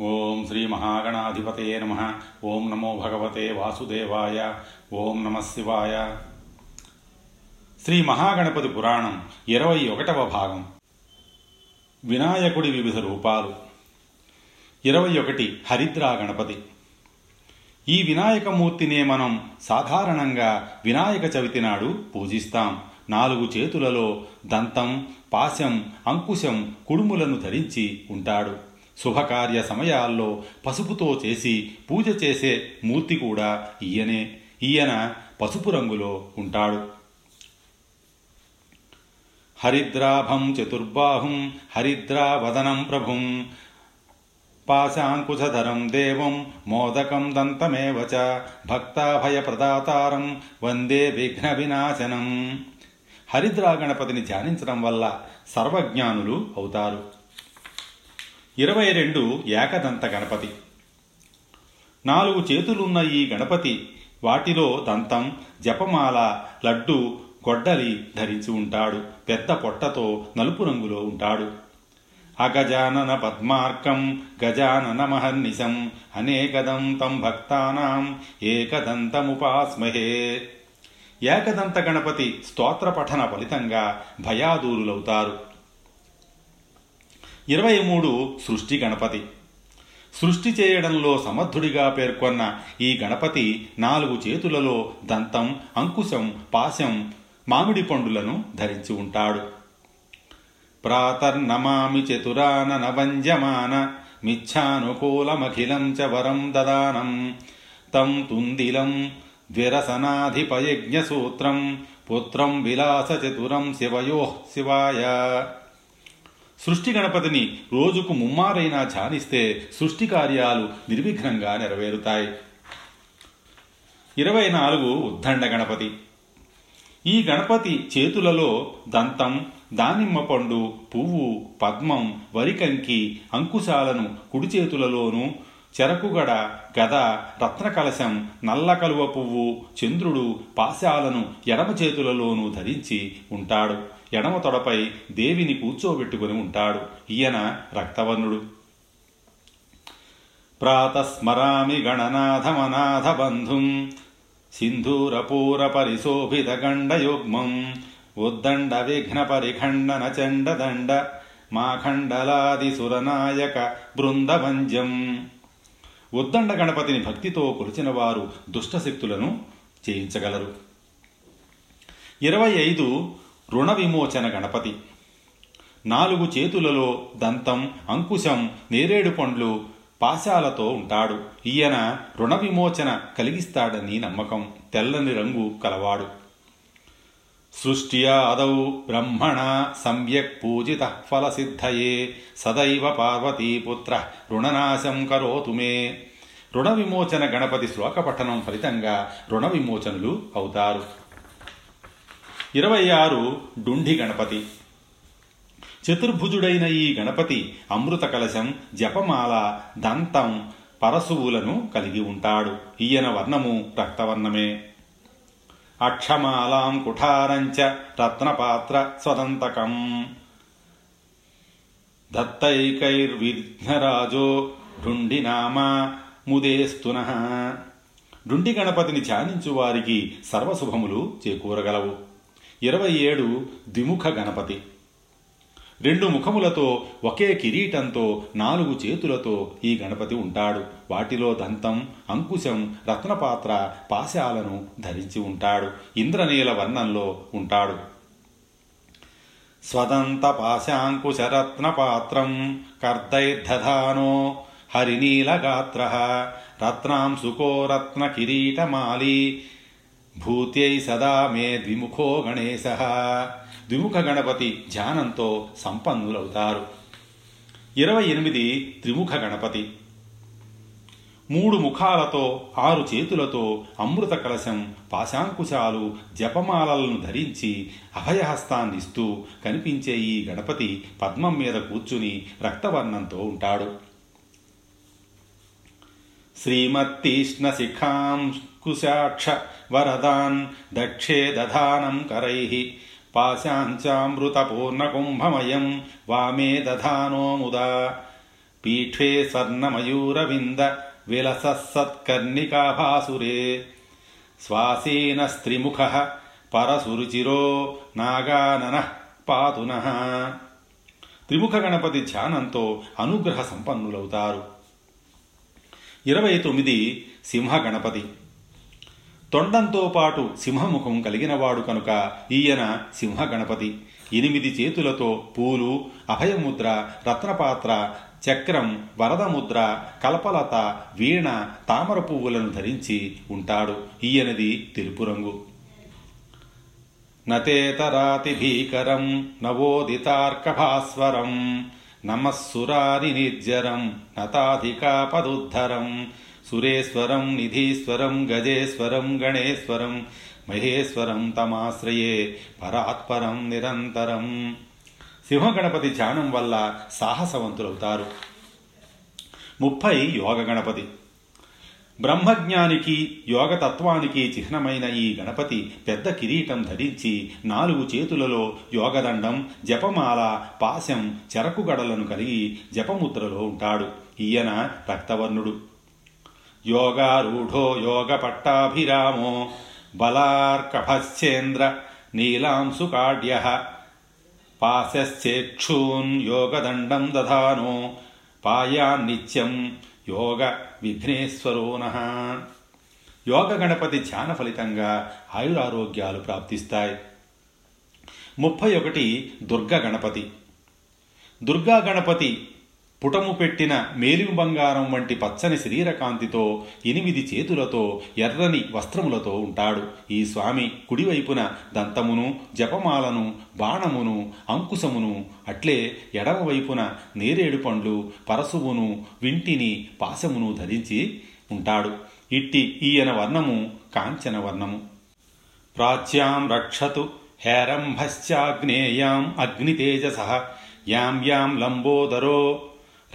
ఓం శ్రీ మహాగణాధిపతయే నమ. ఓం నమో భగవతే వాసుదేవాయ. ఓం నమ శివాయ. శ్రీ మహాగణపతి పురాణం ఇరవై ఒకటవ భాగం. వినాయకుడి వివిధ రూపాలు. ఇరవై ఒకటి హరిద్రా గణపతి. ఈ వినాయకమూర్తినే మనం సాధారణంగా వినాయక చవితి నాడు పూజిస్తాం. నాలుగు చేతులలో దంతం పాశం అంకుశం కుడుములను ధరించి ఉంటాడు. శుభకార్య సమయాల్లో పసుపుతో చేసి పూజ చేసే మూర్తి కూడా ఈయనే. ఈయన పసుపు రంగులో ఉంటాడు. హరిద్రాభం చతుర్బాహుం హరిద్రావదనం ప్రభుం. పాశాంకుశధరం దేవం మోదకం దంతమేవ చ భక్తాభయప్రదాతారం వందే విఘ్న వినాశనం హరిద్రా గణపతిని ధ్యానించడం వల్ల సర్వజ్ఞానులు అవుతారు. ఇరవై రెండు ఏకదంత గణపతి. నాలుగు చేతులున్న ఈ గణపతి వాటిలో దంతం జపమాల లడ్డు గొడ్డలి ధరించి ఉంటాడు. పెద్ద పొట్టతో నలుపు రంగులో ఉంటాడు. అగజానన పద్మార్కం గజానన మహర్నిశం అనేకదంతం భక్తానాం ఏకదంతముపాస్మహే. ఏకదంత గణపతి స్తోత్ర పఠన ఫలితంగా భయాదూరులవుతారు. ఇరవై మూడు సృష్టి గణపతి. సృష్టి చేయడంలో సమర్థుడిగా పేర్కొన్న ఈ గణపతి నాలుగు చేతులలో దంతం అంకుశం పాశం మామిడి పండులను ధరించి ఉంటాడు. ప్రాతర్నమామి చతురానన వంజమాన మిచ్ఛానుకూలమఖిలం చ వరం దదానం తం తుందిలం ద్విరసనాధిపయజ్ఞసూత్రం పుత్రం విలాసచతురం శివయో శివాయ. సృష్టి గణపతిని రోజుకు ముమ్మారైనా ధ్యానిస్తే సృష్టి కార్యాలు నిర్విఘ్నంగా నెరవేరుతాయి. ఇరవై నాలుగు ఉద్దండ గణపతి. ఈ గణపతి చేతులలో దంతం దానిమ్మ పండు పువ్వు పద్మం వరికంకి అంకుశాలను కుడి చేతులలోనూ చెరకుగడ గద రత్నకలశం నల్ల కలువ పువ్వు చంద్రుడు పాశాలను ఎడమ చేతులలోనూ ధరించి ఉంటాడు. ఎడమ తొడపై దేవిని కూర్చోబెట్టుకుని ఉంటాడు. ఈయన రక్తవర్ణుడు. ప్రాతస్మరామి గణనాథమనాథ బంధుం సింధూరపూర పరిశోభిత గండయుగ్మం ఉద్దండ విఘ్న పరిఖండన చండదండ మాఖండలాది సురనాయక బృందవంజం ఉద్దండ గణపతిని భక్తితో కొలిచిన వారు దుష్టశక్తులను చేయించగలరు. ఇరవై ఐదు రుణ విమోచన గణపతి. నాలుగు చేతులలో దంతం అంకుశం నేరేడు పండ్లు పాశాలతో ఉంటాడు. ఈయన రుణ విమోచన కలిగిస్తాడని నమ్మకం. తెల్లని రంగు కలవాడు. సృష్ట్యాదౌ బ్రహ్మణ సమ్యక్ పూజిత ఫలసిద్ధయే సదైవ పార్వతీపుత్ర రుణనాశం కరోతు మే. రుణ విమోచన గణపతి శ్లోక పఠనం ఫలితంగా రుణ విమోచనులు అవుతారు. ఇరవై ఆరు డుండి గణపతి. చతుర్భుజుడైన ఈ గణపతి అమృత కలశం జపమాల దంతం పరశువులను కలిగి ఉంటాడు. ఈయన వర్ణము రక్తవర్ణమే. అక్షమాలాం కుఠారంచ రత్నపాత్ర స్వదంతకం. దత్తైకైర్విఘ్నరాజో ఢుండినామా ముదేస్తున డుండి గణపతిని ధ్యానించు వారికి సర్వశుభములు చేకూరగలవు. ఇరవై ఏడు ద్విముఖ గణపతి. రెండు ముఖములతో ఒకే కిరీటంతో నాలుగు చేతులతో ఈ గణపతి ఉంటాడు. వాటిలో దంతం అంకుశం రత్నపాత్ర పాశాలను ధరించి ఉంటాడు. ఇంద్రనీల వర్ణంలో ఉంటాడు. స్వదంత పాశాంకుశరత్నపాత్రం కర్దైర్ధధానో హరినీలగాత్ర. రత్నాంశుకో రత్న కిరీటమాలి భూత్యై సదా మే ద్విముఖో గణేశ ద్విముఖ గణపతి ధ్యానంతో సంపన్నులవుతారు ఇరవై ఎనిమిది త్రిముఖ గణపతి మూడు ముఖాలతో ఆరు చేతులతో అమృత కలశం పాశాంకుశాలు జపమాలలను ధరించి అభయహస్తాన్నిస్తూ కనిపించే ఈ గణపతి పద్మం మీద కూర్చుని రక్తవర్ణంతో ఉంటాడు. శ్రీమత్తీష్ణ శిఖాంకుశాక్ష వరదాన్ దక్షే దధానం కరై పాశాంచామృతపూర్ణకుంభమయం వామే దధానో ముదా పీఠే స్వర్ణమయూరవింద విలస సత్కర్ణికాభాసురే శ్వాసేన స్త్రిముఖ పరసురుచిరో నాగానన పాతున త్రిముఖ గణపతి ధ్యానంతో అనుగ్రహ సంపన్నులవుతారు ఇరవై తొమ్మిది సింహ గణపతి తొండంతో పాటు సింహముఖం కలిగినవాడు కనుక ఈయన సింహ గణపతి ఎనిమిది చేతులతో పూలు అభయముద్ర రత్నపాత్ర చక్రం వరదముద్ర కల్పలత వీణ తామర పువ్వులను ధరించి ఉంటాడు. ఈయనది తెలుపు రంగు నతేతరాతి భీకరం నవోదితార్కభాస్వరం. నమస్సురారి నిర్జరం నతాధికాపదుద్ధరం సురేశ్వరం నిధీశ్వరం గజేశ్వరం గణేశ్వరం మహేశ్వరం తమాశ్రయే పరాత్పరం నిరంతరం. సింహగణపతి ధ్యానం వల్ల సాహసవంతులవుతారు. ముప్పై యోగ గణపతి. బ్రహ్మజ్ఞానికి యోగతత్వానికి చిహ్నమైన ఈ గణపతి పెద్ద కిరీటం ధరించి నాలుగు చేతులలో యోగదండం జపమాల పాశం చెరకుగడలను కలిగి జపముద్రలో ఉంటాడు. ఈయన రక్తవర్ణుడు. యోగారూఢో యోగ పట్టాభిరామో బలార్కభశ్చేంద్ర నీలాంశుకాడ్య పాశశ్చేక్షూన్ యోగదండం దధానో పాయాన్నిత్యం యోగ విఘ్నేశ్వరోన యోగ గణపతి ధ్యాన ఫలితంగా ఆయురారోగ్యాలు ప్రాప్తిస్తాయి. ముప్పై ఒకటి దుర్గ గణపతి. దుర్గా గణపతి పుటము పెట్టిన మేలిమి బంగారం వంటి పచ్చని శరీరకాంతితో ఎనిమిది చేతులతో ఎర్రని వస్త్రములతో ఉంటాడు. ఈ స్వామి కుడివైపున దంతమును జపమాలను బాణమును అంకుశమును అట్లే ఎడమవైపున నేరేడు పండ్లు పరశువును వింటిని పాశమును ధరించి ఉంటాడు. ఇట్టి ఈయన వర్ణము కాంచన వర్ణము. ప్రాచ్యాం రక్షతు హేరంభశ్చాగ్నేయాం అగ్నితేజస యాం యాం లంబోదరో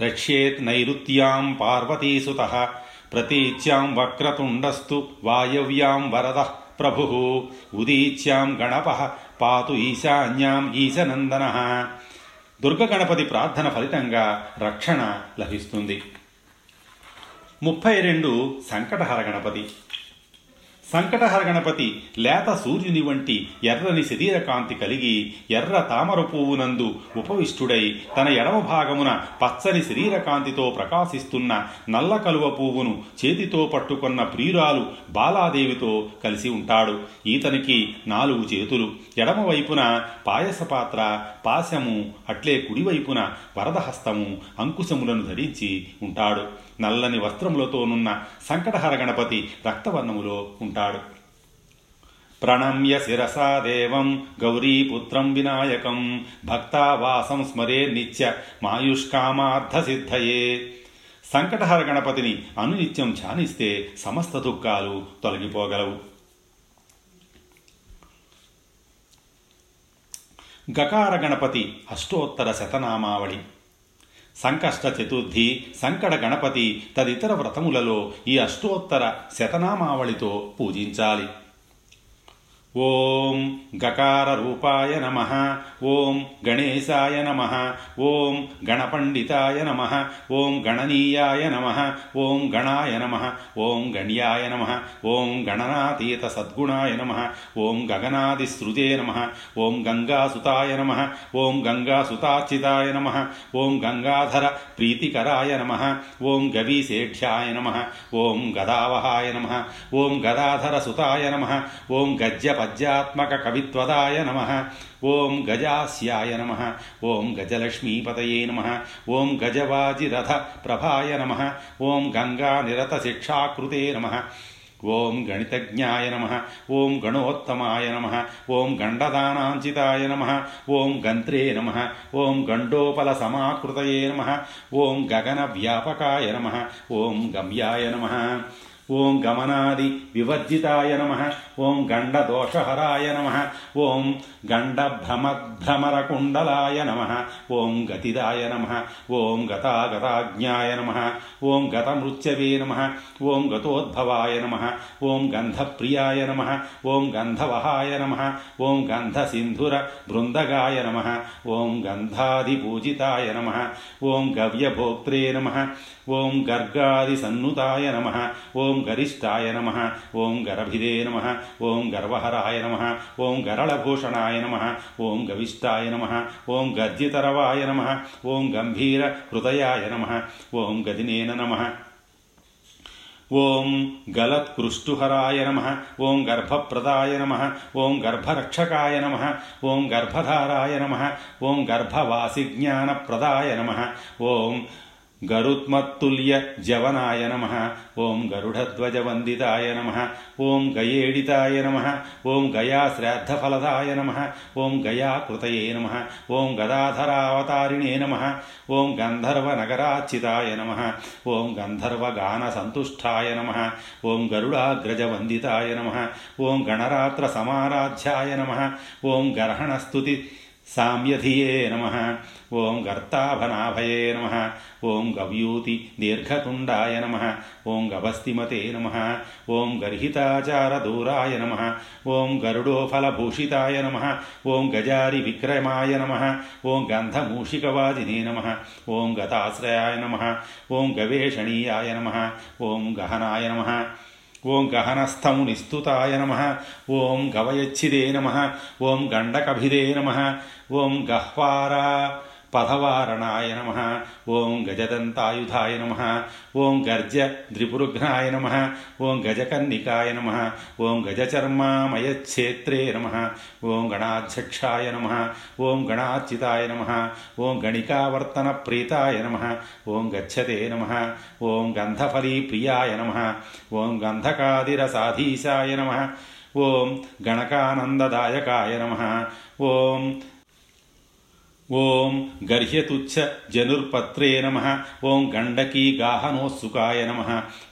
రక్ష్యేత్ నైరుత్యాం पार्वतीसुतः ప్రతీచ్యాం వక్రతుండస్తు వాయవ్యాం వరద ప్రభు ఉదీచ్యాం గణప పాతు ఈశాన్యాం ఈశనందన దుర్గగణపతి ప్రార్థన ఫలితంగా రక్షణ లభిస్తుంది. ముప్పై రెండు సంకటహర గణపతి. సంకటహర గణపతి లేత సూర్యుని వంటి ఎర్రని శరీర కాంతి కలిగి ఎర్ర తామర పువ్వునందు ఉపవిష్టుడై తన ఎడమ భాగమున పచ్చని శరీర కాంతితో ప్రకాశిస్తున్న నల్ల కలువ పువ్వును చేతితో పట్టుకున్న ప్రియురాలు బాలాదేవితో కలిసి ఉంటాడు. ఈతనికి నాలుగు చేతులు ఎడమ వైపున పాయస పాత్ర పాశము అట్లే కుడివైపున వరదహస్తము అంకుశములను ధరించి ఉంటాడు. నల్లని వస్త్రములతోనున్న సంకటహర గణపతి రక్తవర్ణములో ఉంటాడు. ప్రణమ్య శిరసా దేవం గౌరీపుత్రం వినాయకం భక్తావాసం స్మరే నిత్య మాయుష్కామార్థసిద్ధయే సంకటహర గణపతిని అనునిత్యం ధ్యానిస్తే సమస్త దుఃఖాలు తొలగిపోగలవు. గకార గణపతి అష్టోత్తర శతనామావళి. సంకష్ట చతుర్థి సంకట గణపతి తదితర వ్రతములలో ఈ అష్టోత్తర శతనామావళితో పూజించాలి. ఓం గకార రూపాయ నమ ఓం గణేశాయ నమ ఓం గణపండితాయ నమ ఓం గణనీయాయ నమ ఓం గణాయ నమ ఓం గణ్యాయ నమ ఓం గణనాతీత సద్గుణాయ నమ ఓం గగనాదిశ్రుతే నమ ఓం గంగాసుతాయ నమ ఓం గంగాసుతార్చితాయ నమ ఓం గంగాధర ప్రీతికరాయ నమ ఓం గవీసేఢ్యాయ నమ ఓం గదావహాయ నమ ఓం గదాధర సుతాయ నమ ఓం గజ్జప పద్యాత్మక కవిత్వదాయ నమ ఓం గజాస్యాయ నమ ఓం గజలక్ష్మీపతయే నమ ఓం గజవాజిరథ ప్రభాయ నమ ఓం గంగా నిరత శిక్షాకృతే నమ ఓం గణితజ్ఞాయ నమ ఓం గణోత్తమాయ నమ ఓం గండదానాంచితాయ నమ ఓం గంత్రే నమ ఓం గండోపల సమాకృతయే నమ ఓం గగన వ్యాపకాయ నమ ఓం గమ్యాయ నమ ఓం గమనాది వివర్జితాయ నమ ఓం గండదోషహరాయ నమ ఓం గండభ్రమభ్రమరకుండలాయ నమ ఓం గతిదాయ నమ ఓం గతాగతాజ్ఞాయ నమ ఓం గతమృత్యవే నమ ఓం గతోద్భవాయ నమ ఓం గంధప్రియాయ నమ ఓం గంధవహాయ నమ ఓం గంధసింధుర బృందగాయ నమ ఓం గంధాదిపూజితాయ నమ ఓం గవ్యభోక్త్రే నమ ఓం గర్గాదిసన్నుతాయ నమ ఓం గరిష్టాయ నమ ఓం గరభిదే నమ ఓం గర్వహరాయ నమ ఓం గరళభూషణాయ నమ ఓం గవిష్టాయ నమ ఓం గద్యతరవాయ నమ ఓం గంభీర హృదయాయ నమ ఓం గదినేన నమ ఓం గలత్కృష్టుహరాయ నమ ఓం గర్భప్రదాయ నమ ఓం గర్భరక్షకాయ నమ ఓం గర్భధారాయ నమ ఓం గర్భవాసిజ్ఞానప్రదాయ నమ ఓం గరుత్మత్తుల్య జవనాయ నమ ఓం గరుడధ్వజ వందితాయ నమ ఓం గయేడితాయ నమ ఓం గయా శ్రాద్ధఫలదాయ నమ ఓం గయా కృతయే నమ ఓం గదాధరావతారిణే నమ ఓం గంధర్వనగరాచితాయ నమ ఓం గంధర్వగానసంతుష్టాయ నమ ఓం గరుడాగ్రజ వందితాయ నమ ఓం గణరాత్ర సమారాధ్యాయ నమ ఓం గర్హణస్తుతి సామ్యధియే నమ ఓం గర్తాభనాభయే నమ ఓం గవ్యూతి దీర్ఘతుండాయ నమ ఓం గవస్తిమతే నమ ఓం గర్హితాచారదూరాయ నమ ఓం గరుడోఫలభూషితాయ నమ ఓం గజారి విక్రమాయ నమ ఓం గంధమూషికవాజినే నమ ఓం గతాశ్రయాయ నమ ఓం గవేషణీయాయ నమ ఓం గహనాయ నమ ఓం గహనస్థమునిస్తుతాయ నమ. ఓం గవయచ్చిదే నమ. ఓం గండకభిదే నమ. ఓం గహ్వారా పథవారణాయ నమ ఓం గజదంతాయుధాయ నమ ఓం గర్జ ద్రిపురుఘ్నాయ నమ ఓం గజకన్నికాయ నమ ఓం గజచర్మామయక్షేత్రే నమ ఓం గణాధ్యక్షాయ నమ ఓం గణార్చితాయ నమ ఓం గణికావర్తన ప్రీతాయ నమ ఓం గచ్చతే నమ ఓం గంధఫలీ ప్రియాయ నమ ఓం గంధకాదిరసాధీశాయ నమ ఓం గణకానందదాయకాయ నమ ఓం ఓం గర్హ్యతుచ్చ జనుర్పత్రే నమ ఓం గండకీ గాహనోత్సుకాయ నమ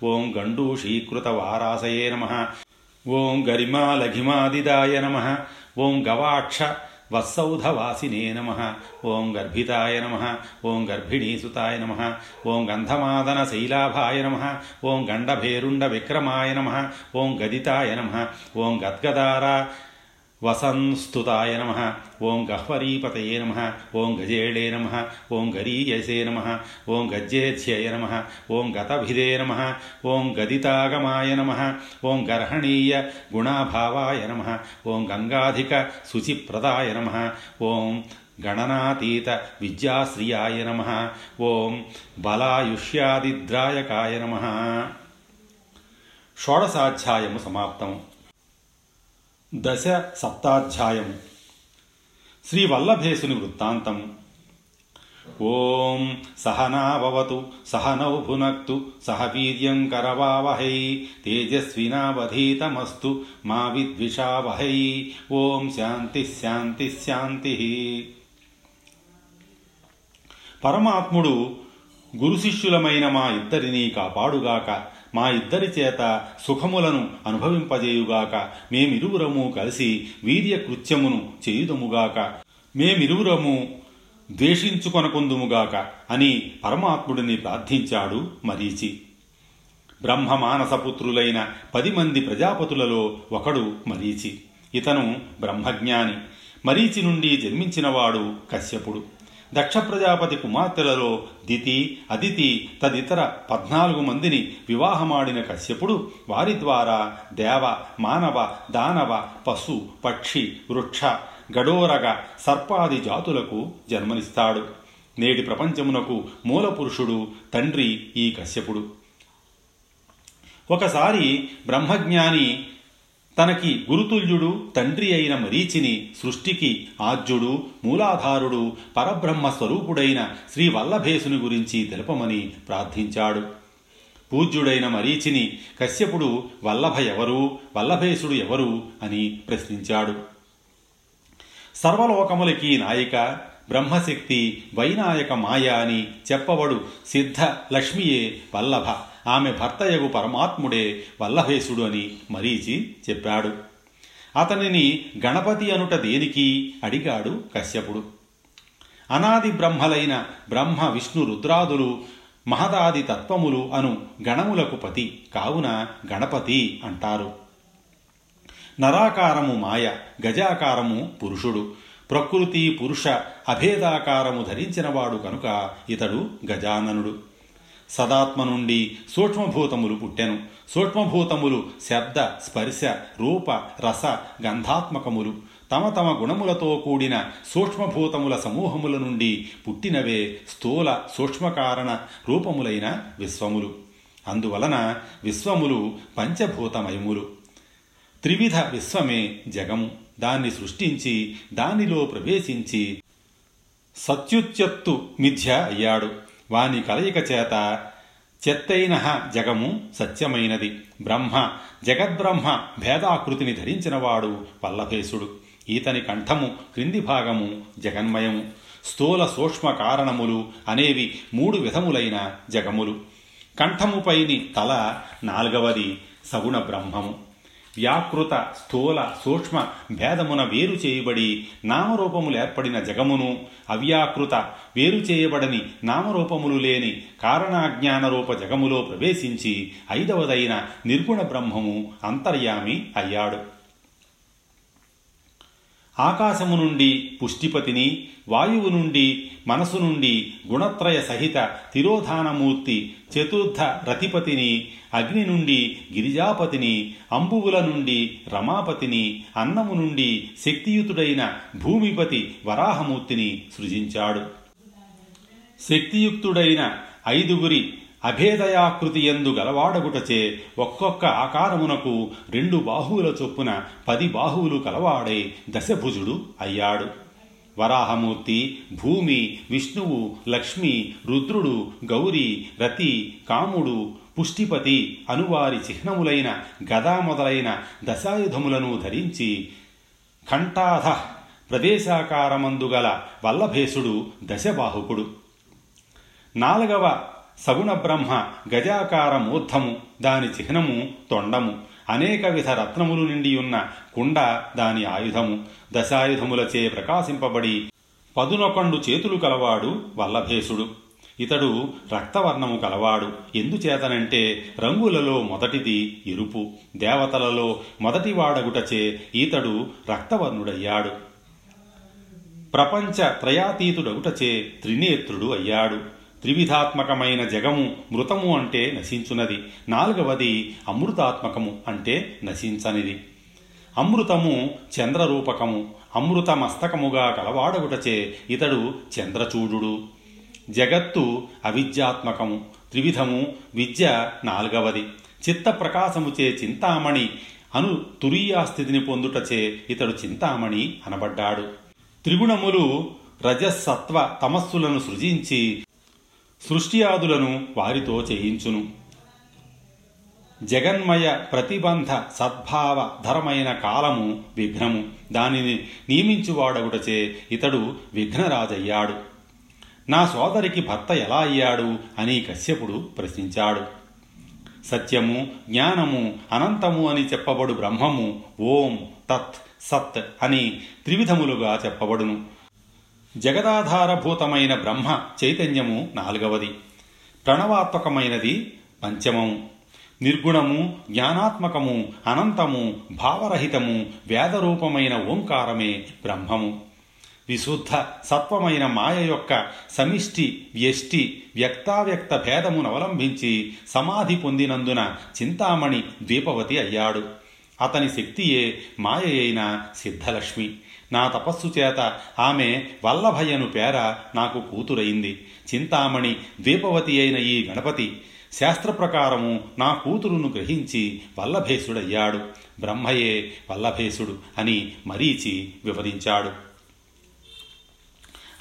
ఓం గండూషీకృతవారాసయే నమ ఓం గరిమాలఘిమాదిదాయ నమ ఓం గవాక్ష వత్సౌధవాసినే నమ ఓం గర్భితాయ నమ ఓం గర్భిణీసుతాయ నమ ఓం గంధమాదన శైలాభాయ నమ ఓం గండభేరుండ విక్రమాయ నమ ఓం గదితాయ నమ ఓం గద్గదారా వసంస్తుతాయ నమ ఓం గహ్వరీపతయే నమ ఓం గజేళే నమ ఓం గరీయసే నమ ఓం గజ్జేధ్యయ నమ ఓం గతభిదే నమ ఓం గదితాగమాయ నమ ఓం గర్హణీయ గుణాభావాయ నమ ఓం గంగాధిక శుచిప్రదాయ నమ ఓం గణనాతీత విద్యాశ్రియాయ నమ ఓం బలాయుష్యాదిద్రాయకాయ నమ షోడశాధ్యాయము సమాప్తము దశ సప్తాధ్యాయం. శ్రీ వల్లభేసుని వృత్తాంతం. ఓం సహనావతు సహనౌ భునక్తు సహ వీర్యం కరవావహై తేజస్వినావధీతమస్తు మా విద్విషావహై. ఓం శాంతి శాంతి శాంతి. పరమాత్ముడు గురు శిష్యులమైన మా ఇద్దరినీ కాపాడుగాక మా ఇద్దరి చేత సుఖములను అనుభవింపజేయుగాక. మేమిరువురము కలిసి వీర్య కృత్యమును చేయుదముగాక. మేమిరువురము ద్వేషించుకొనకుందుముగాక అని పరమాత్ముడిని ప్రార్థించాడు మరీచి. బ్రహ్మ మానసపుత్రులైన పది మంది ప్రజాపతులలో ఒకడు మరీచి. ఇతను బ్రహ్మజ్ఞాని. మరీచి నుండి జన్మించినవాడు కశ్యపుడు. దక్ష ప్రజాపతి కుమార్తెలలో దితి అదితి తదితర పద్నాలుగు మందిని వివాహమాడిన కశ్యపుడు వారి ద్వారా దేవ మానవ దానవ పశు పక్షి వృక్ష గడోరగ సర్పాది జాతులకు జన్మనిస్తాడు. నేటి ప్రపంచమునకు మూల పురుషుడు తండ్రి ఈ కశ్యపుడు. ఒకసారి బ్రహ్మజ్ఞాని తనకి గురుతుల్యుడు తండ్రి అయిన మరీచిని సృష్టికి ఆద్యుడు మూలాధారుడు పరబ్రహ్మ స్వరూపుడైన శ్రీ వల్లభేసుని గురించి తెలుపమని ప్రార్థించాడు. పూజ్యుడైన మరీచిని కశ్యపుడు వల్లభ ఎవరు? వల్లభేశుడు ఎవరు అని ప్రశ్నించాడు. సర్వలోకములకి నాయిక బ్రహ్మశక్తి వైనాయక మాయ అని చెప్పబడు సిద్ధ లక్ష్మియే వల్లభ. ఆమె భర్తయగు పరమాత్ముడే వల్లభేశుడు అని మరీచి చెప్పాడు. అతనిని గణపతి అనుట దేనికి? అడిగాడు కశ్యపుడు. అనాది బ్రహ్మలైన బ్రహ్మ విష్ణు రుద్రాదులు మహదాది తత్వములు అను గణములకు పతి. కావున గణపతి అంటారు. నరాకారము మాయ గజాకారము పురుషుడు. ప్రకృతి పురుష అభేదాకారము ధరించినవాడు కనుక ఇతడు గజాననుడు. సదాత్మ నుండి సూక్ష్మభూతములు పుట్టెను. సూక్ష్మభూతములు శబ్ద స్పర్శ రూప రస గంధాత్మకములు. తమ తమ గుణములతో కూడిన సూక్ష్మభూతముల సమూహముల నుండి పుట్టినవే స్థూల సూక్ష్మకారణ రూపములైన విశ్వములు. అందువలన విశ్వములు పంచభూతమయములు. త్రివిధ విశ్వమే జగము. దాన్ని సృష్టించి దానిలో ప్రవేశించి సత్యుత్యత్తు మిథ్య అయ్యాడు. వాని కలయిక చేత చెత్తైన జగము సత్యమైనది. బ్రహ్మ జగద్బ్రహ్మ భేదాకృతిని ధరించినవాడు వల్లభేశుడు ఈతని కంఠము క్రింది భాగము జగన్మయము. స్థూల సూక్ష్మ కారణములు అనేవి మూడు విధములైన జగములు. కంఠముపైని తల నాల్గవది సగుణ బ్రహ్మము. వ్యాకృత స్థూల సూక్ష్మ భేదమున వేరు చేయబడి నామరూపములు ఏర్పడిన జగమును అవ్యాకృత వేరు చేయబడని నామరూపములు లేని కారణాజ్ఞాన రూప జగములో ప్రవేశించి ఐదవదైన నిర్గుణ బ్రహ్మము అంతర్యామి అయ్యాడు. ఆకాశము నుండి పుష్టిపతిని వాయువు నుండి మనసు నుండి గుణత్రయ సహిత తిరోధానమూర్తి చతుర్థ రతిపతిని అగ్ని నుండి గిరిజాపతిని అంబువుల నుండి రమాపతిని అన్నము నుండి శక్తియుతుడైన భూమిపతి వరాహమూర్తిని సృజించాడు. శక్తియుక్తుడైన ఐదుగురి అభేదయాకృతి ఎందు గలవాడగుటచే ఒక్కొక్క ఆకారమునకు రెండు బాహువుల చొప్పున పది బాహువులు కలవాడై దశభుజుడు అయ్యాడు. వరాహమూర్తి భూమి విష్ణువు లక్ష్మి రుద్రుడు గౌరీ రతి కాముడు పుష్టిపతి అనువారి చిహ్నములైన గదా మొదలైన దశాయుధములను ధరించి కంఠాధ ప్రదేశాకారమందుగల వల్లభేశుడు దశబాహుకుడు. నాలుగవ సగుణ బ్రహ్మ గజాకార మూర్ధము దాని చిహ్నము తొండము. అనేక విధ రత్నములు నిండి ఉన్న కుండ దాని ఆయుధము. దశాయుధములచే ప్రకాశింపబడి పదునొకండు చేతులు కలవాడు వల్లభేశుడు. ఇతడు రక్తవర్ణము కలవాడు. ఎందుచేతనంటే రంగులలో మొదటిది ఎరుపు దేవతలలో మొదటి వాడగుటచే ఈతడు రక్తవర్ణుడయ్యాడు. ప్రపంచ త్రయాతీతుడగుటచే త్రినేత్రుడు అయ్యాడు. త్రివిధాత్మకమైన జగము మృతము అంటే నశించున్నది నాలుగవది అమృతాత్మకము అంటే నశించనిది. అమృతము చంద్రరూపకము. అమృతమస్తకముగా కలవాడగుటచే ఇతడు చంద్రచూడు. జగత్తు అవిద్యాత్మకము. త్రివిధము విద్య నాలుగవది. చిత్త ప్రకాశముచే చింతామణి అను తురీయాస్థితిని పొందుటచే ఇతడు చింతామణి అనబడ్డాడు. త్రిగుణములు రజసత్వ తమస్సులను సృజించి సృష్టియాదులను వారితో చేయించును. జగన్మయ ప్రతిబంధ సద్భావ ధరమైన కాలము విఘ్నము. దానిని నియమించువాడగుటచే ఇతడు విఘ్నరాజయ్యాడు. నా సోదరికి భర్త ఎలా అయ్యాడు? అని కశ్యపుడు ప్రశ్నించాడు. సత్యము జ్ఞానము అనంతము అని చెప్పబడు బ్రహ్మము ఓం తత్ సత్ అని త్రివిధములుగా చెప్పబడును. జగదాధారభూతమైన బ్రహ్మ చైతన్యము నాలుగవది. ప్రణవాత్మకమైనది పంచమము నిర్గుణము జ్ఞానాత్మకము అనంతము భావరహితము వేదరూపమైన ఓంకారమే బ్రహ్మము. విశుద్ధ సత్వమైన మాయ యొక్క సమిష్టి వ్యష్టి వ్యక్తావ్యక్త భేదమును అవలంబించి సమాధి పొందినందున చింతామణి ద్వీపవతి అయ్యాడు. అతని శక్తియే మాయ అయిన సిద్ధలక్ష్మి. నా తపస్సు చేత ఆమె వల్లభయ్యను పేర నాకు కూతురైంది. చింతామణి ద్వీపవతి అయిన ఈ గణపతి శాస్త్ర ప్రకారము నా కూతురును గ్రహించి వల్లభేశుడయ్యాడు. బ్రహ్మయే వల్లభేశుడు అని మరీచి వివరించాడు.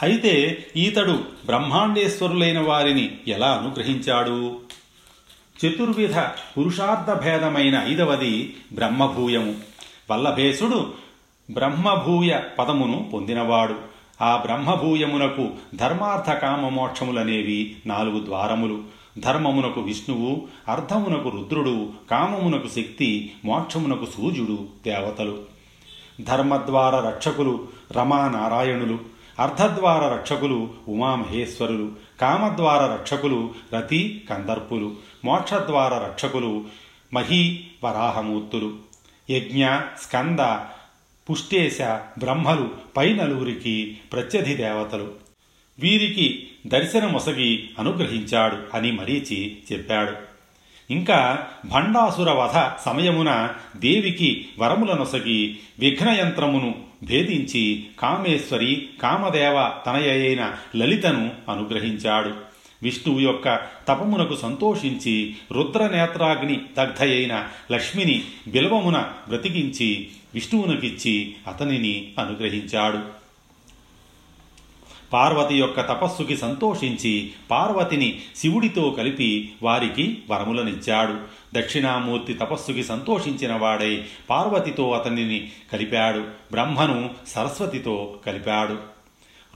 అయితే ఈతడు బ్రహ్మాండేశ్వరులైన వారిని ఎలా అనుగ్రహించాడు? చతుర్విధ పురుషార్థ భేదమైన ఐదవది బ్రహ్మభూయము. వల్లభేశుడు బ్రహ్మభూయ పదమును పొందినవాడు. ఆ బ్రహ్మభూయమునకు ధర్మార్థ కామ మోక్షములనేవి నాలుగు ద్వారములు. ధర్మమునకు విష్ణువు అర్థమునకు రుద్రుడు కామమునకు శక్తి మోక్షమునకు సూర్యుడు దేవతలు. ధర్మద్వార రక్షకులు రమానారాయణులు. అర్ధద్వార రక్షకులు ఉమామహేశ్వరులు. కామద్వార రక్షకులు రతి కందర్పులు. మోక్షద్వార రక్షకులు మహీ వరాహమూర్తులు యజ్ఞ స్కంద పుష్టేశ బ్రహ్మలు పై నలుగురికి ప్రత్యధి దేవతలు. వీరికి దర్శనమొసగి అనుగ్రహించాడు అని మరీచి చెప్పాడు. ఇంకా భండాసుర వధ సమయమున దేవికి వరములనొసగి విఘ్నయంత్రమును భేదించి కామేశ్వరి కామదేవ తనయైన లలితను అనుగ్రహించాడు. విష్ణువు యొక్క తపమునకు సంతోషించి రుద్రనేత్రాగ్ని దగ్ధయైన లక్ష్మిని బిల్వమున బ్రతికించి విష్ణువునకిచ్చి అతనిని అనుగ్రహించాడు. పార్వతి యొక్క తపస్సుకి సంతోషించి పార్వతిని శివుడితో కలిపి వారికి వరములనిచ్చాడు. దక్షిణామూర్తి తపస్సుకి సంతోషించిన వాడై పార్వతితో అతనిని కలిపాడు. బ్రహ్మను సరస్వతితో కలిపాడు.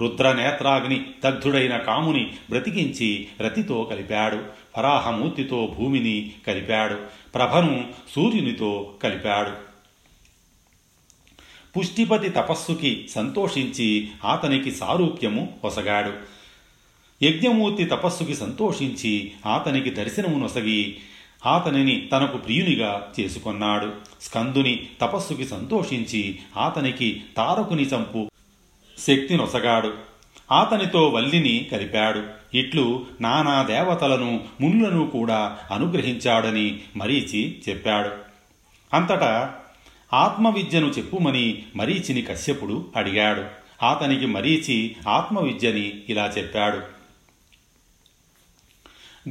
రుద్రనేత్రాగ్ని దగ్ధుడైన కాముని బ్రతికించి రతితో కలిపాడు. వరాహమూర్తితో భూమిని కలిపాడు. ప్రభను సూర్యునితో కలిపాడు. పుష్టిపతి తపస్సుకి సంతోషించి అతనికి సారూప్యము పొసగాడు. యజ్ఞమూర్తి తపస్సుకి సంతోషించి అతనికి దర్శనము నొసగి అతనిని తనకు ప్రియునిగా చేసుకొన్నాడు. స్కందుని తపస్సుకి సంతోషించి అతనికి తారకుని చంపు శక్తి నొసగాడు అతనితో వల్లిని కలిపాడు. ఇట్లు నానా దేవతలను మునులను కూడా అనుగ్రహించాడని మరీచి చెప్పాడు. అంతటా ఆత్మవిద్యను చెప్పుమని మరీచిని కశ్యపుడు అడిగాడు. అతనికి మరీచి ఆత్మవిద్యని ఇలా చెప్పాడు.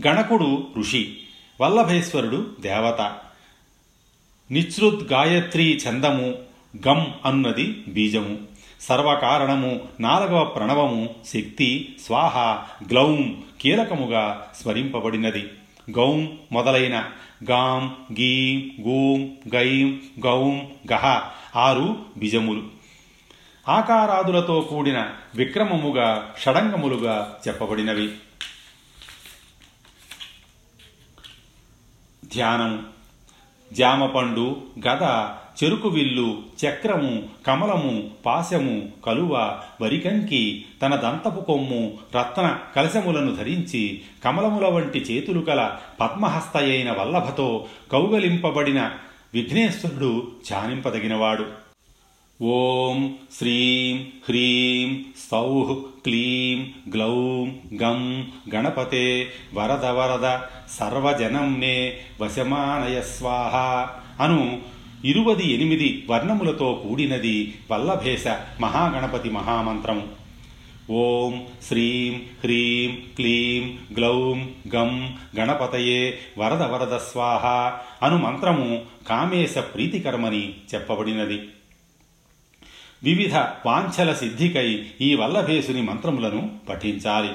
గణకుడు ఋషి వల్లభేశ్వరుడు దేవత. నిశ్రుద్ గాయత్రీ ఛందము గం అన్నది బీజము. సర్వకారణము నాలుగవ ప్రణవము శక్తి స్వాహ గ్లౌం కీలకముగా స్మరింపబడినది. గౌం మొదలైన గాం గీం గూం గైం గౌం గహ ఆరు బిజములు. ఆకారాదులతో కూడిన విక్రమముగా షడంగములుగా చెప్పబడినవి. ధ్యానం జామపండు గద చెరుకు విల్లు చక్రము కమలము పాశము కలువ వరికంకి తన దంతపు కొమ్ము రత్న కలశములను ధరించి కమలముల వంటి చేతులు కల పద్మహస్తయైన వల్లభతో కౌగలింపబడిన విఘ్నేశ్వరుడు ధ్యానింపదగినవాడు. ఓం శ్రీం హ్రీం సౌః క్లీం గ్లౌం గం గణపతే వరద వరద సర్వజనం నే వశమానయ స్వాహ అను ఇరువది ఎనిమిది వర్ణములతో కూడినది వల్లభేశ మహాగణపతి మహామంత్రం. ఓం శ్రీం హ్రీం క్లీం గ్లౌం గం గణపతయే వరద వరద స్వాహ అను మంత్రము కామేశ ప్రీతికరమని చెప్పబడినది. వివిధ వాంఛల సిద్ధికై ఈ వల్లభేసుని మంత్రములను పఠించాలి.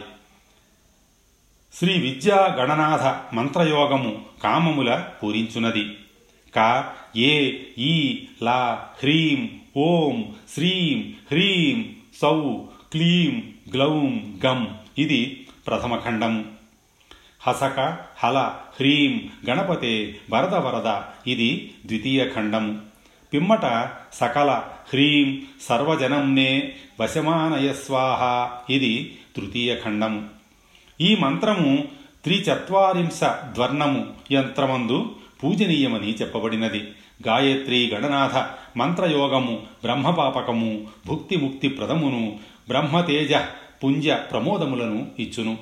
శ్రీ విద్యా గణనాథ మంత్రయోగము కామముల పూరించునది. కా ఏ ఈ లా హ్రీం ఓం శ్రీం హ్రీం సౌ క్లీం గ్లౌం గం. ఇది ప్రథమ ఖండము హసక హల హ్రీం గణపతే వరద వరద. ఇది ద్వితీయ ఖండం. పిమ్మట సకల హ్రీం సర్వజనంనే వశమానయ స్వాహ. ఇది తృతీయ ఖండం. ఈ మంత్రము త్రిచత్వారింశ ధ్వర్ణము యంత్రమందు పూజనీయమని చెప్పబడినది. గాయత్రి గణనాథ మంత్రయోగము బ్రహ్మపాపకము భుక్తి ముక్తి ప్రదమును బ్రహ్మతేజ పుంజ ప్రమోదములను ఇచ్చును.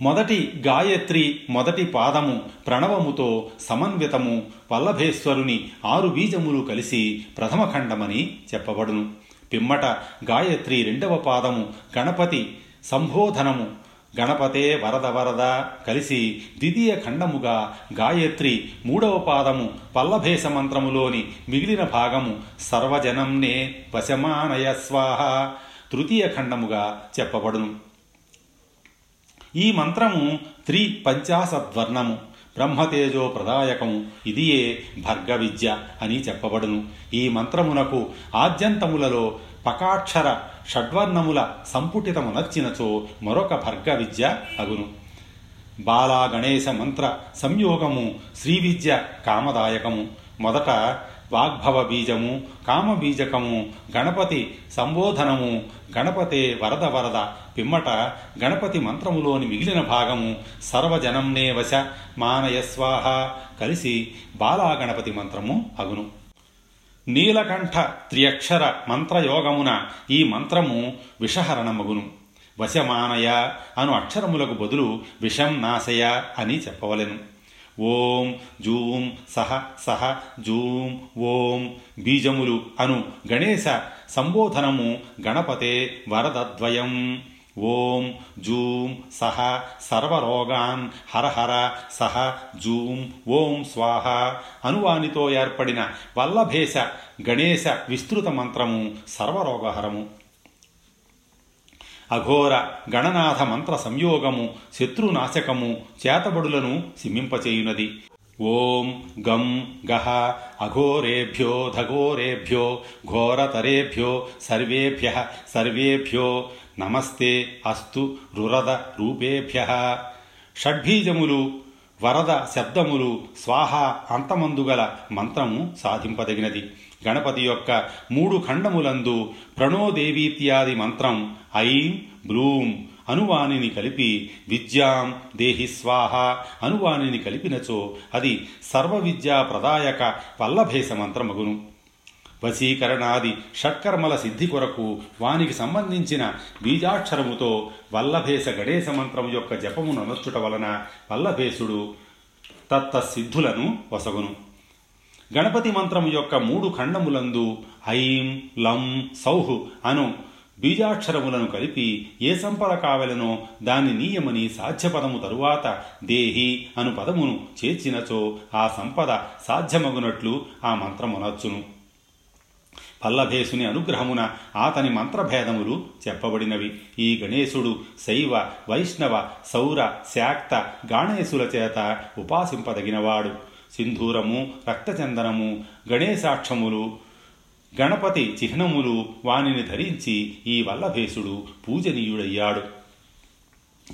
మొదటి గాయత్రి మొదటి పాదము ప్రణవముతో సమన్వితము వల్లభేశ్వరుని ఆరు బీజములు కలిసి ప్రథమ ఖండమని చెప్పబడును. పిమ్మట గాయత్రి రెండవ పాదము గణపతి సంబోధనము గణపతే వరద వరద కలిసి ద్వితీయ ఖండముగా గాయత్రి మూడవ పాదము పల్లభేష మంత్రములోని మిగిలిన భాగము సర్వజనంనే వశమానయ స్వాహ తృతీయ ఖండముగా చెప్పబడును. ఈ మంత్రము త్రి పంచాశద్వర్ణము బ్రహ్మతేజో ప్రదాయకము ఇదియే భర్గ విద్య అని చెప్పబడును. ఈ మంత్రమునకు ఆద్యంతములలో పకాక్షర షడ్వర్ణముల సంపుటితమునర్చినచో మరొక భర్గ విద్య అగును. బాలా గణేశ మంత్ర సంయోగము శ్రీ విద్య కామదాయకము. మొదట వాగ్భవ బీజము కామబీజకము గణపతి సంబోధనము గణపతే వరద వరద పిమ్మట గణపతి మంత్రములోని మిగిలిన భాగము సర్వజనంనే వశ మానయస్వాహ కలిసి బాలా గణపతి మంత్రము అగును. నీలకంఠ త్రియక్షర మంత్రయోగమున ఈ మంత్రము విషహరణమగును. వశమానయ అను అక్షరములకు బదులు విషం నాశయ అని చెప్పవలెను. ఓం జూం సహ సహ జూం ఓం బీజములు అను గణేశ సంబోధనము గణపతే వరదద్వయం. ఓం జూం సహ సర్వరోగాన్ హరహర సహ జూం ఓం స్వాహ. అనువానితో ఏర్పడిన వల్లభేశ గణేశ విస్తృత మంత్రము సర్వరోగహరము. అఘోర గణనాథ మంత్ర సంయోగము శత్రునాశకము చేతబడులను సిమ్మింపచేయునది ఓం గం గహ అఘోరేభ్యో ధఘోరేభ్యో ఘోరతరేభ్యో సర్వేభ్య సర్వేభ్యో నమస్తే అస్తు రురద రూపేభ్య. షడ్బీజములు వరద శబ్దములు స్వాహ అంతమందుగల మంత్రము సాధింపదగినది. గణపతి యొక్క మూడు ఖండములందు ప్రణోదేవీత్యాది మంత్రం ఐం బ్లూం అనువాణిని కలిపి విద్యాం దేహి స్వాహ అనువాణిని కలిపినచో అది సర్వ విద్యా ప్రదాయక వల్లభేశ మంత్రమగును. వశీకరణాది షట్కర్మల సిద్ధి కొరకు వానికి సంబంధించిన బీజాక్షరముతో వల్లభేశ గణేశ మంత్రం యొక్క జపమును అనొచ్చుట వలన వల్లభేశుడు తత్తసిద్ధులను వసగును. గణపతి మంత్రం యొక్క మూడు ఖండములందు ఐం లం సౌహ్ అను బీజాక్షరములను కలిపి ఏ సంపద కావలెనో దాన్ని నీయమని సాధ్యపదము తరువాత దేహి అను పదమును చేర్చినచో ఆ సంపద సాధ్యమగునట్లు ఆ మంత్రమునచ్చును పల్లభేసుని అనుగ్రహమున ఆతని మంత్రభేదములు చెప్పబడినవి. ఈ గణేశుడు శైవ వైష్ణవ సౌర శాక్త గాణేశుల చేత ఉపాసింపదగినవాడు. సింధూరము రక్తచందనము గణేశాక్షములు గణపతి చిహ్నములు వానిని ధరించి ఈ వల్లభేసుడు పూజనీయుడయ్యాడు.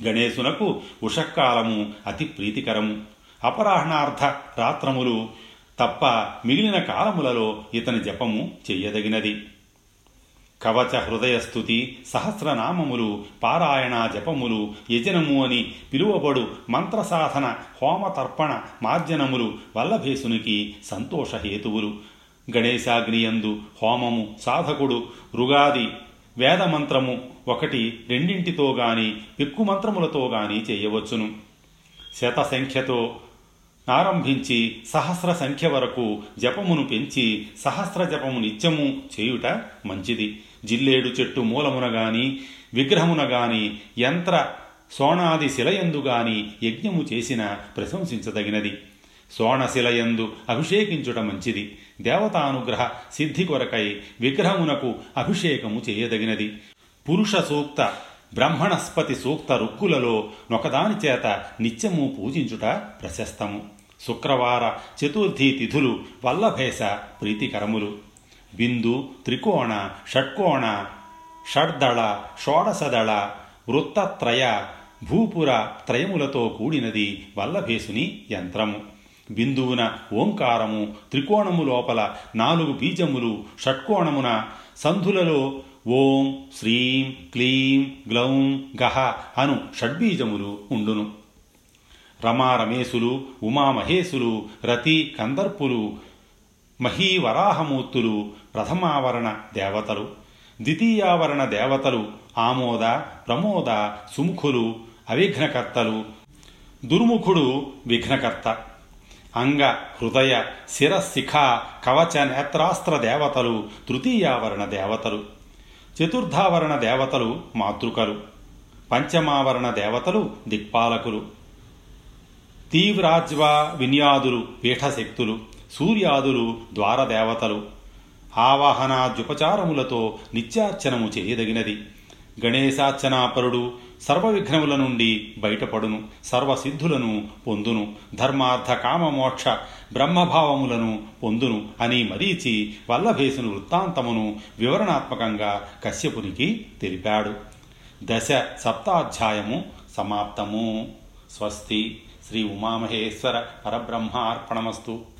గణేశునకు ఉషక్కాలము అతి ప్రీతికరము. అపరాహ్నార్థ రాత్రములు తప్ప మిగిలిన కాలములలో ఇతని జపము చెయ్యదగినది. కవచ హృదయస్థుతి సహస్రనామములు పారాయణ జపములు యజనము అని పిలువబడు మంత్రసాధన హోమతర్పణ మార్జనములు వల్లభేసునికి సంతోషహేతువులు గణేశాగ్నియందు హోమము సాధకుడు రుగాది వేదమంత్రము ఒకటి రెండింటితో గాని ఎక్కువ మంత్రములతో గాని చేయవచ్చును. శత సంఖ్యతో ఆరంభించి సహస్ర సంఖ్య వరకు జపమును పెంచి సహస్ర జపము నిత్యము చేయుట మంచిది. జిల్లేడు చెట్టు మూలమున గాని విగ్రహమున గాని యంత్ర సోణాది శిలయందు గాని యజ్ఞము చేసిన ప్రశంసించదగినది. సోణశిలయందు అభిషేకించుట మంచిది. దేవతానుగ్రహ సిద్ధి కొరకై విగ్రహమునకు అభిషేకము చేయదగినది. పురుష సూక్త బ్రహ్మణస్పతి సూక్త రుక్కులలో నొకదాని చేత నిత్యము పూజించుట ప్రశస్తము. శుక్రవార చతుర్థి తిథులు వల్లభేష ప్రీతికరములు. బిందు త్రికోణ షట్కోణ షడ్దళ షోడశదళ వృత్తత్రయ భూపుర త్రయములతో కూడినది వల్లభేసుని యంత్రము. బిందువున ఓంకారము త్రికోణము లోపల నాలుగు బీజములు షట్కోణమున సంధులలో ఓం శ్రీం క్లీం గ్లౌం గహ అను షడ్బీజములు ఉండును. రమారమేశులు ఉమామహేశులు రతి కందర్పులు మహీవరాహమూర్తులు ప్రథమావరణ దేవతలు ద్వితీయావరణ దేవతలు ఆమోద ప్రమోద సుముఖులు అవిఘ్నకర్తలు దుర్ముఖుడు విఘ్నకర్త అంగ హృదయ శిరశిఖ కవచ నేత్రాస్త్ర దేవతలు తృతీయావరణ దేవతలు చతుర్థావరణ దేవతలు మాతృకలు పంచమావరణ దేవతలు దిక్పాలకులు. తీవ్రాజ్వ వినియాదులు పీఠశక్తులు సూర్యాదులు ద్వారదేవతలు. ఆవాహనాద్యుపచారములతో నిత్యార్చనము చేయదగినది. గణేశార్చనాపరుడు సర్వవిఘ్నముల నుండి బయటపడును సర్వసిద్ధులను పొందును ధర్మార్థ కామమోక్ష బ్రహ్మభావములను పొందును అని మరీచి వల్లభేసును వృత్తాంతమును వివరణాత్మకంగా కశ్యపునికి తెలిపాడు. దశ సప్తాధ్యాయము సమాప్తము. స్వస్తి. శ్రీ ఉమామహేశ్వర పరబ్రహ్మార్పణమస్తు.